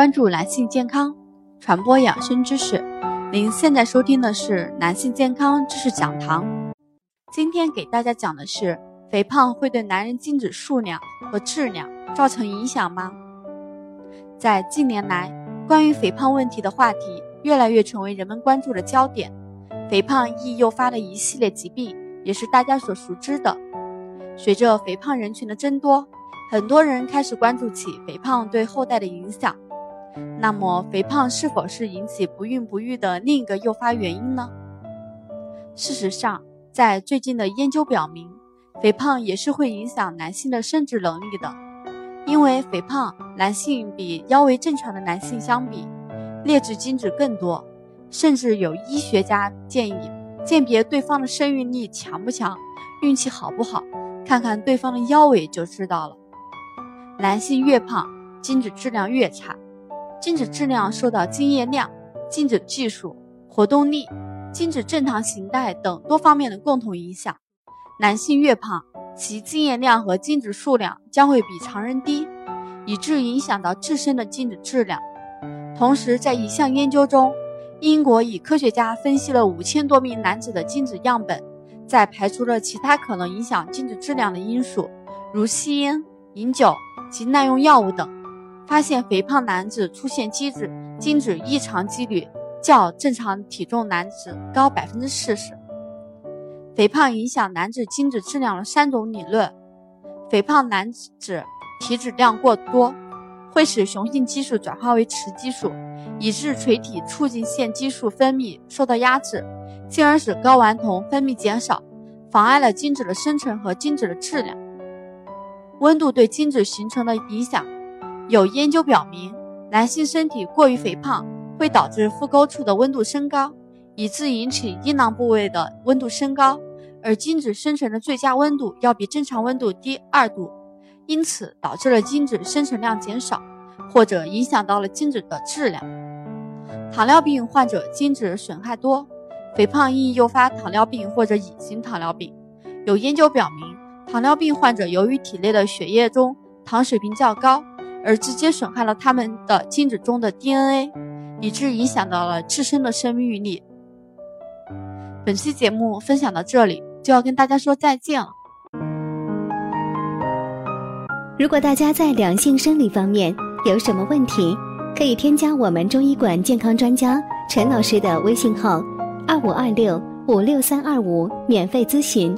关注男性健康，传播养生知识。您现在收听的是男性健康知识讲堂。今天给大家讲的是，肥胖会对男人精子数量和质量造成影响吗？在近年来，关于肥胖问题的话题越来越成为人们关注的焦点。肥胖易诱发的一系列疾病也是大家所熟知的。随着肥胖人群的增多，很多人开始关注起肥胖对后代的影响。那么，肥胖是否是引起不孕不育的另一个诱发原因呢？事实上，在最近的研究表明，肥胖也是会影响男性的生殖能力的。因为肥胖，男性比腰围正常的男性相比，劣质精子更多，甚至有医学家建议，鉴别对方的生育力强不强、运气好不好，看看对方的腰围就知道了。男性越胖，精子质量越差。精子质量受到精液量、精子技术、活动力、精子正常形态等多方面的共同影响。男性越胖，其精液量和精子数量将会比常人低，以致影响到自身的精子质量。同时，在一项研究中，英国以科学家分析了五千多名男子的精子样本，在排除了其他可能影响精子质量的因素，如吸烟、饮酒及滥用药物等。发现肥胖男子出现精子精子异常几率较正常体重男子高百分之四十。肥胖影响男子精子质量的三种理论：肥胖男子体脂量过多，会使雄性激素转化为雌激素，以致垂体促进腺激素分泌受到压制，进而使睾丸酮分泌减少，妨碍了精子的生成和精子的质量。温度对精子形成的影响。有研究表明，男性身体过于肥胖会导致腹沟处的温度升高，以致引起阴囊部位的温度升高，而精子生成的最佳温度要比正常温度低二度，因此导致了精子生成量减少，或者影响到了精子的质量。糖尿病患者精子损害多，肥胖易诱发糖尿病或者乙型糖尿病。有研究表明，糖尿病患者由于体内的血液中糖水平较高。而直接损害了他们的精子中的 DNA，以致影响到了自身的生育力。本期节目分享到这里，就要跟大家说再见了。如果大家在两性生理方面有什么问题，可以添加我们中医馆健康专家陈老师的微信号：二五二六五六三二五，免费咨询。